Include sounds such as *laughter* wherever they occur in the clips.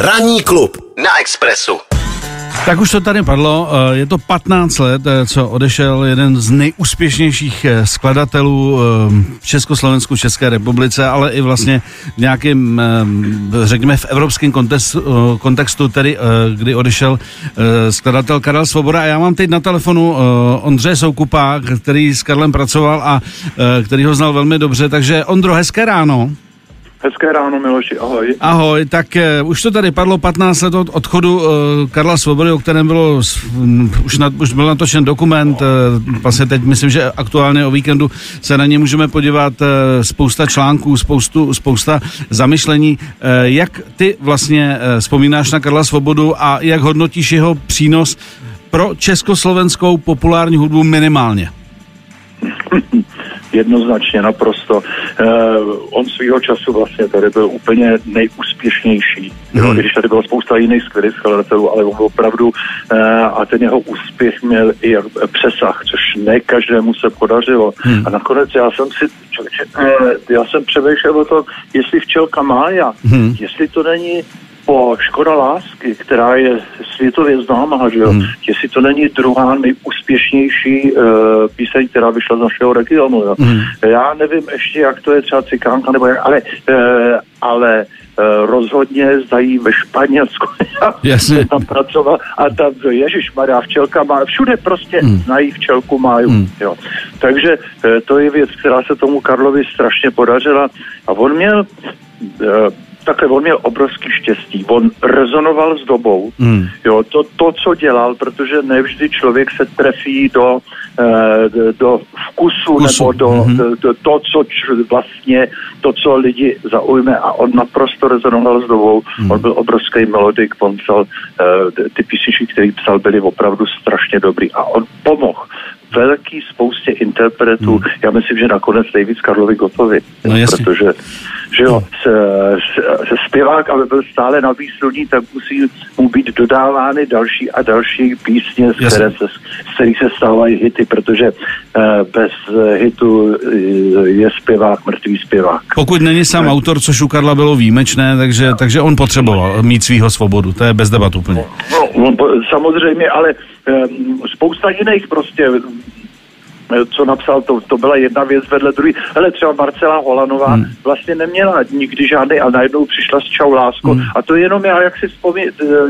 Ranní klub na Expressu. Tak už to tady padlo, eh, je to 15 let, eh, co odešel jeden z nejúspěšnějších eh, skladatelů v Československu, České republice, ale i vlastně v nějakém, řekněme, v evropském kontextu, kontextu tedy, kdy odešel skladatel Karel Svoboda. A já mám teď na telefonu Ondřeje Soukupa, který s Karlem pracoval a který ho znal velmi dobře. Takže Ondro, hezké ráno. Hezké ráno, Miloši, ahoj. Ahoj, tak uh, už to tady padlo 15 let od odchodu uh, Karla Svobody, o kterém bylo, um, už, na, už byl natočen dokument, uh, vlastně teď myslím, že aktuálně o víkendu se na ně můžeme podívat, uh, spousta článků, spoustu, spousta zamyšlení. Uh, jak ty vlastně uh, vzpomínáš na Karla Svobodu a jak hodnotíš jeho přínos pro československou populární hudbu minimálně? Jednoznačně naprosto. Uh, on svýho času vlastně tady byl úplně nejúspěšnější. Mm. Jo, když tady byla spousta jiných skvělých skladatelů, ale on opravdu uh, a ten jeho úspěch měl i přesah, což ne každému se podařilo. Mm. A nakonec já jsem si já jsem přemýšlel o tom, jestli včelka Mája, mm. jestli to není po Škoda lásky, která je světově známá, že jo, hmm. jestli to není druhá nejúspěšnější uh, píseň, která vyšla z našeho regionu. Jo. Hmm. Já nevím ještě, jak to je třeba cikánka, nebo jak, ale, uh, ale uh, rozhodně zdají ve Španělsku. *laughs* Jasně. tam pracoval a tam, Ježíš Maria, včelka má, všude prostě hmm. znají včelku máju. Hmm. Jo. Takže uh, to je věc, která se tomu Karlovi strašně podařila a on měl uh, takhle, on měl obrovský štěstí. On rezonoval s dobou, mm. jo, to, to, co dělal, protože nevždy člověk se trefí do, eh, do vkusu, Kusu. nebo do, mm-hmm. do, do to, co č, vlastně, to, co lidi zaujme a on naprosto rezonoval s dobou. Mm. On byl obrovský melodik, on psal eh, ty písničky, které psal, byly opravdu strašně dobrý a on pomohl velký spoustě interpretů. Hmm. Já myslím, že nakonec nejvíc Karlovi Gotovi. No, protože že jo, se, se, zpěvák, aby byl stále na výsluní, tak musí mu být dodávány další a další písně, z, které se, z kterých se stávají hity, protože uh, bez hitu eh, je zpěvák mrtvý zpěvák. Pokud není sám ne. autor, což u Karla bylo výjimečné, takže, takže on potřeboval mít svýho svobodu, to je bez debat úplně. No, no, samozřejmě, ale spousta jiných prostě co napsal, to, to byla jedna věc vedle druhé. Ale třeba Marcela Holanová hmm. vlastně neměla nikdy žádný a najednou přišla s Čau láskou. Hmm. A to jenom já, jak si, vzpomí,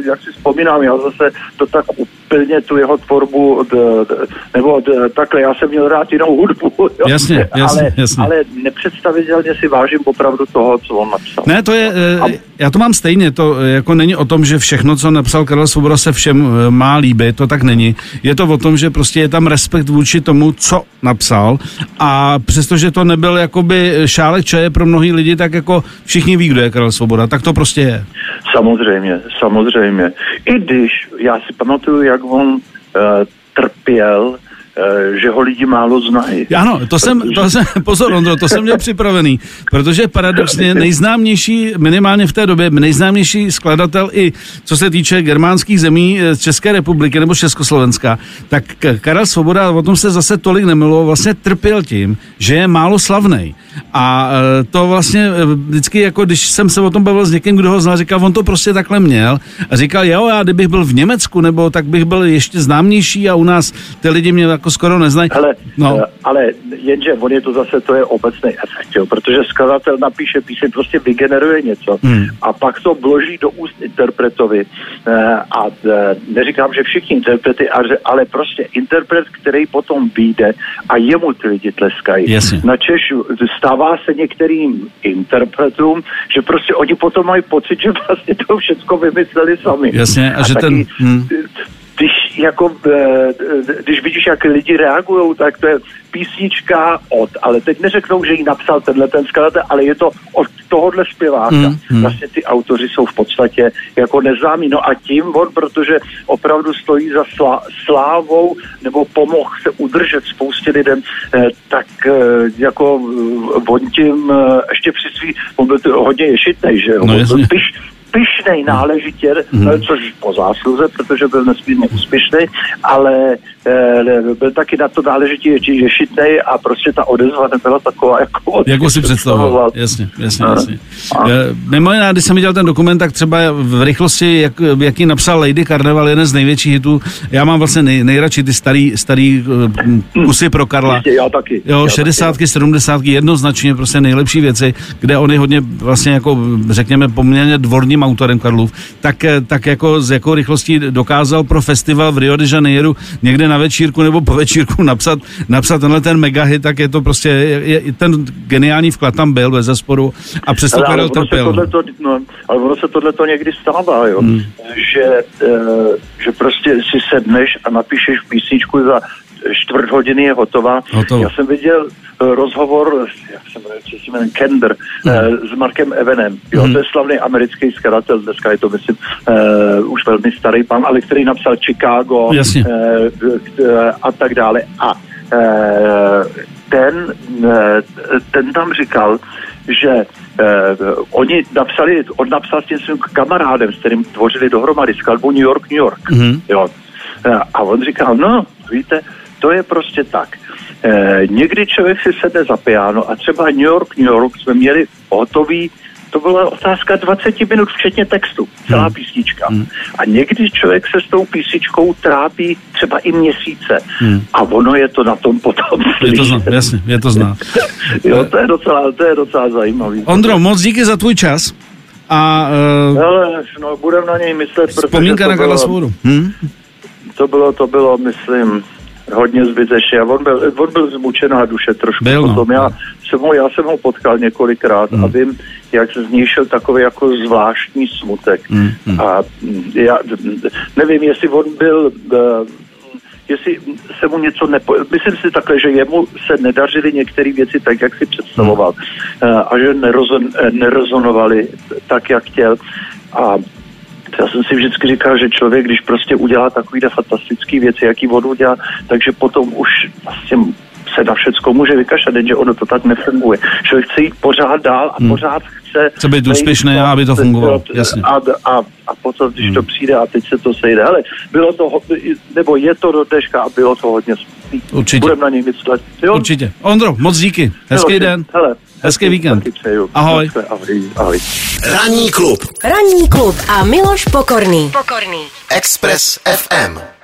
jak si vzpomínám, já zase to tak úplně tu jeho tvorbu, d, d, nebo d, takhle, já jsem měl rád jinou hudbu, *laughs* jo? Jasně, jasně, ale, jasně. ale nepředstavitelně si vážím opravdu toho, co on napsal. Ne, to je, a, eh, já to mám stejně, to jako není o tom, že všechno, co napsal Karel Svoboda se všem eh, má líbit, to tak není. Je to o tom, že prostě je tam respekt vůči tomu, co napsal a přestože to nebyl jakoby šálek čaje pro mnohý lidi, tak jako všichni ví, kdo je Karel Svoboda, tak to prostě je. Samozřejmě, samozřejmě. I když já si pamatuju, jak on uh, trpěl Eh, že ho lidi málo znají. Ano, to jsem, to jsem, *laughs* pozor Ondro, to jsem měl připravený, protože paradoxně *laughs* nejznámější, minimálně v té době, nejznámější skladatel i co se týče germánských zemí z České republiky nebo Československa, tak Karel Svoboda, o tom se zase tolik nemilo, vlastně trpěl tím, že je málo slavný. A eh, to vlastně eh, vždycky, jako když jsem se o tom bavil s někým, kdo ho znal, říkal, on to prostě takhle měl. A říkal, jo, já kdybych byl v Německu, nebo tak bych byl ještě známější a u nás ty lidi mě jako skoro neznají. Ale, no. Eh, ale jenže on je to zase, to je obecný efekt, jo, protože skladatel napíše píseň, prostě vygeneruje něco hmm. a pak to vloží do úst interpretovi a neříkám, že všichni interprety, ale prostě interpret, který potom vyjde a jemu ty lidi tleskají. Jasně. Na Češu stává se některým interpretům, že prostě oni potom mají pocit, že *laughs* vlastně to všechno vymysleli sami. Jasně, a, a že taky, ten... Hmm jako, eh, když vidíš, jak lidi reagují, tak to je písnička od, ale teď neřeknou, že ji napsal tenhle ten skladatel, ale je to od tohohle zpěváka. Mm, mm. Vlastně ty autoři jsou v podstatě jako neznámí. No a tím on, protože opravdu stojí za slá, slávou nebo pomohl se udržet spoustě lidem, eh, tak eh, jako on tím ještě při svý, on byl hodně ješitnej, že jo? No, pyšnej náležitě, mm. což po zásluze, protože byl nesmírně úspěšný, ale e, byl taky na to náležitě ješitnej a prostě ta odezva nebyla taková, jako Jako si představoval. Jasně, jasně, a, jasně. A. Mimo jiné, když jsem viděl ten dokument, tak třeba v rychlosti, jak, jaký napsal Lady Carnival, jeden z největších hitů, já mám vlastně nej, nejradši ty starý, starý kusy pro Karla. Jistě, já taky. Jo, já 60 taky. 70 jednoznačně prostě nejlepší věci, kde on je hodně vlastně jako řekněme poměrně dvorním autorem Karlův, tak, eh, tak jako z jakou rychlostí dokázal pro festival v Rio de Janeiro někde na večírku nebo po večírku *laughs* napsat, napsat tenhle ten megahit, tak je to prostě, je, je, ten geniální vklad tam byl bez zesporu a přesto Karel trpěl. To, no, ale ono se tohle to někdy stává, jo, hmm. že, e, že prostě si sedneš a napíšeš písničku za čtvrt hodiny je hotová. Hotovo. Já jsem viděl eh, rozhovor, jak se jmenuje, se jmenuje Kender, mm. uh, s Markem Evanem. Jo, mm. to je slavný americký skladatel, dneska je to, myslím, uh, už velmi starý pan, ale který napsal Chicago Jasně. Uh, a tak dále. A uh, ten, uh, ten tam říkal, že uh, oni napsali, on napsal s tím svým kamarádem, s kterým tvořili dohromady skladbu New York, New York. Mm. Jo. A on říkal, no, víte, to je prostě tak. E, někdy člověk si sedne za piano a třeba New York, New York jsme měli hotový to byla otázka 20 minut, včetně textu, celá hmm. písnička. Hmm. A někdy člověk se s tou písničkou trápí třeba i měsíce. Hmm. A ono je to na tom potom. Je to znát, jasně, je to znát. *laughs* jo, to je docela, to je docela zajímavý. Ondro, moc díky za tvůj čas. A, uh, Hele, no, budem na něj myslet, Vzpomínka na Galasvoru. Hmm? To bylo, to bylo, myslím, hodně zbytečně. A on byl, on byl zmučená duše trošku byl, no. potom. Já jsem, ho, já jsem ho potkal několikrát mm. a vím, jak se z něj šel takový jako zvláštní smutek. Mm, mm. A já nevím, jestli on byl uh, jestli se mu něco nepo... Myslím si takhle, že jemu se nedařily některé věci tak, jak si představoval mm. uh, a že nerozon, nerezonovali tak, jak chtěl. A já jsem si vždycky říkal, že člověk, když prostě udělá takovýhle fantastické věci, jaký vodu dělá, takže potom už vlastně se na všecko může vykašlat, jenže ono to tak nefunguje. Člověk chce jít pořád dál a hmm. pořád chce... Chce být úspěšný, aby to fungovalo, jasně. A, a, a potom, když hmm. to přijde a teď se to sejde. Hele, bylo to, nebo je to do dneška a bylo to hodně smutný. Určitě. Budeme na něj myslet. Jo? Určitě. Ondro, moc díky. Hezký Hele, den. Hele, Hezký víkend. Ahoj. Ahoj. Ahoj. Ranní klub. Ranní klub a Miloš Pokorný. Pokorný. Express FM.